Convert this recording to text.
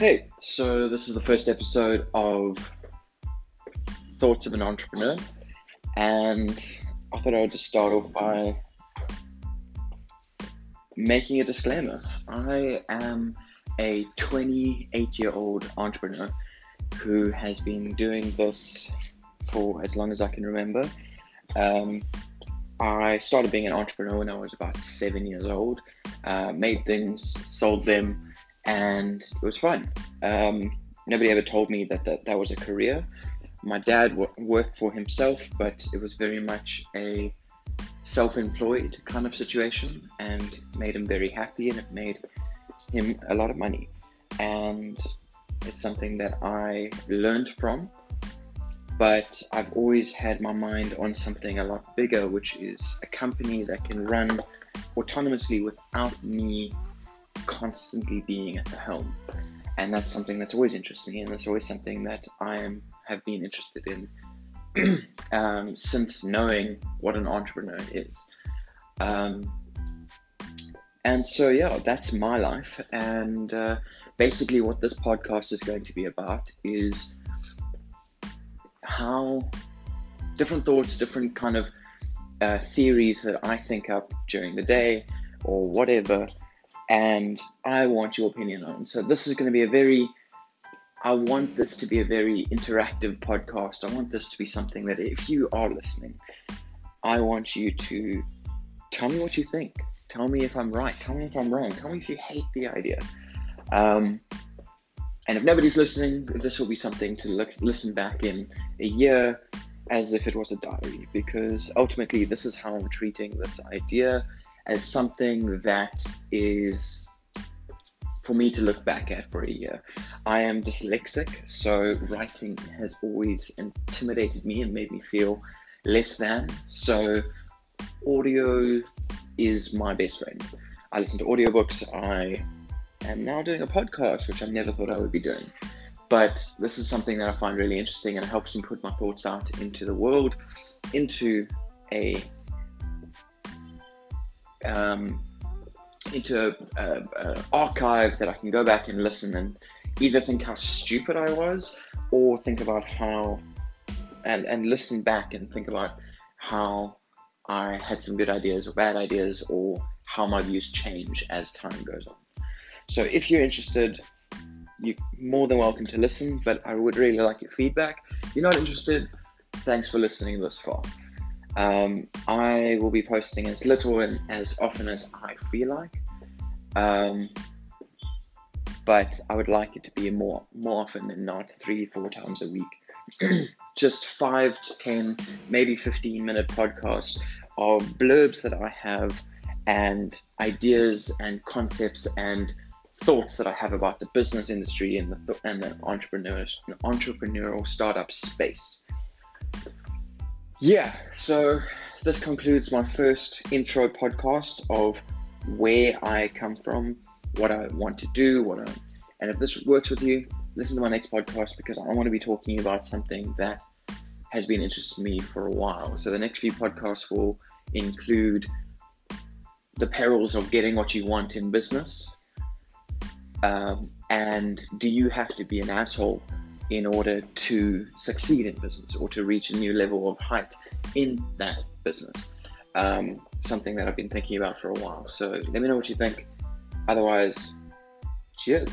Hey, so this is the first episode of Thoughts of an Entrepreneur, and I thought I would just start off by making a disclaimer. I am a 28 year old entrepreneur who has been doing this for as long as I can remember. Um, I started being an entrepreneur when I was about seven years old, uh, made things, sold them, and it was fun. Um, nobody ever told me that, that that was a career. My dad w- worked for himself, but it was very much a self employed kind of situation and made him very happy and it made him a lot of money. And it's something that I learned from, but I've always had my mind on something a lot bigger, which is a company that can run autonomously without me constantly being at the helm. And that's something that's always interesting, and it's always something that I am have been interested in um, since knowing what an entrepreneur is. Um, and so, yeah, that's my life. And uh, basically, what this podcast is going to be about is how different thoughts, different kind of uh, theories that I think up during the day or whatever and I want your opinion on. So this is going to be a very I want this to be a very interactive podcast. I want this to be something that if you are listening, I want you to tell me what you think. Tell me if I'm right. Tell me if I'm wrong. Tell me if you hate the idea. Um, and if nobody's listening, this will be something to look, listen back in a year as if it was a diary, because ultimately, this is how I'm treating this idea as something that is for me to look back at for a year. I am dyslexic, so writing has always intimidated me and made me feel less than. So, audio is my best friend. I listen to audiobooks. I am now doing a podcast, which I never thought I would be doing. But this is something that I find really interesting and it helps me put my thoughts out into the world, into a um, into an archive that I can go back and listen and either think how stupid I was or think about how and, and listen back and think about how I had some good ideas or bad ideas or how my views change as time goes on. So if you're interested, you're more than welcome to listen, but I would really like your feedback. If you're not interested, thanks for listening this far. Um, I will be posting as little and as often as I feel like. Um, but I would like it to be more more often than not, three, four times a week. Just five to ten, maybe fifteen minute podcasts of blurbs that I have and ideas and concepts and thoughts that I have about the business industry and the and the entrepreneurs entrepreneurial startup space. Yeah, so this concludes my first intro podcast of where I come from, what I want to do, what I, and if this works with you, listen to my next podcast because I want to be talking about something that has been interesting to me for a while. So the next few podcasts will include the perils of getting what you want in business, um, and do you have to be an asshole in order to succeed in business or to reach a new level of height in that business. Um, something that I've been thinking about for a while. So let me know what you think. Otherwise, cheers.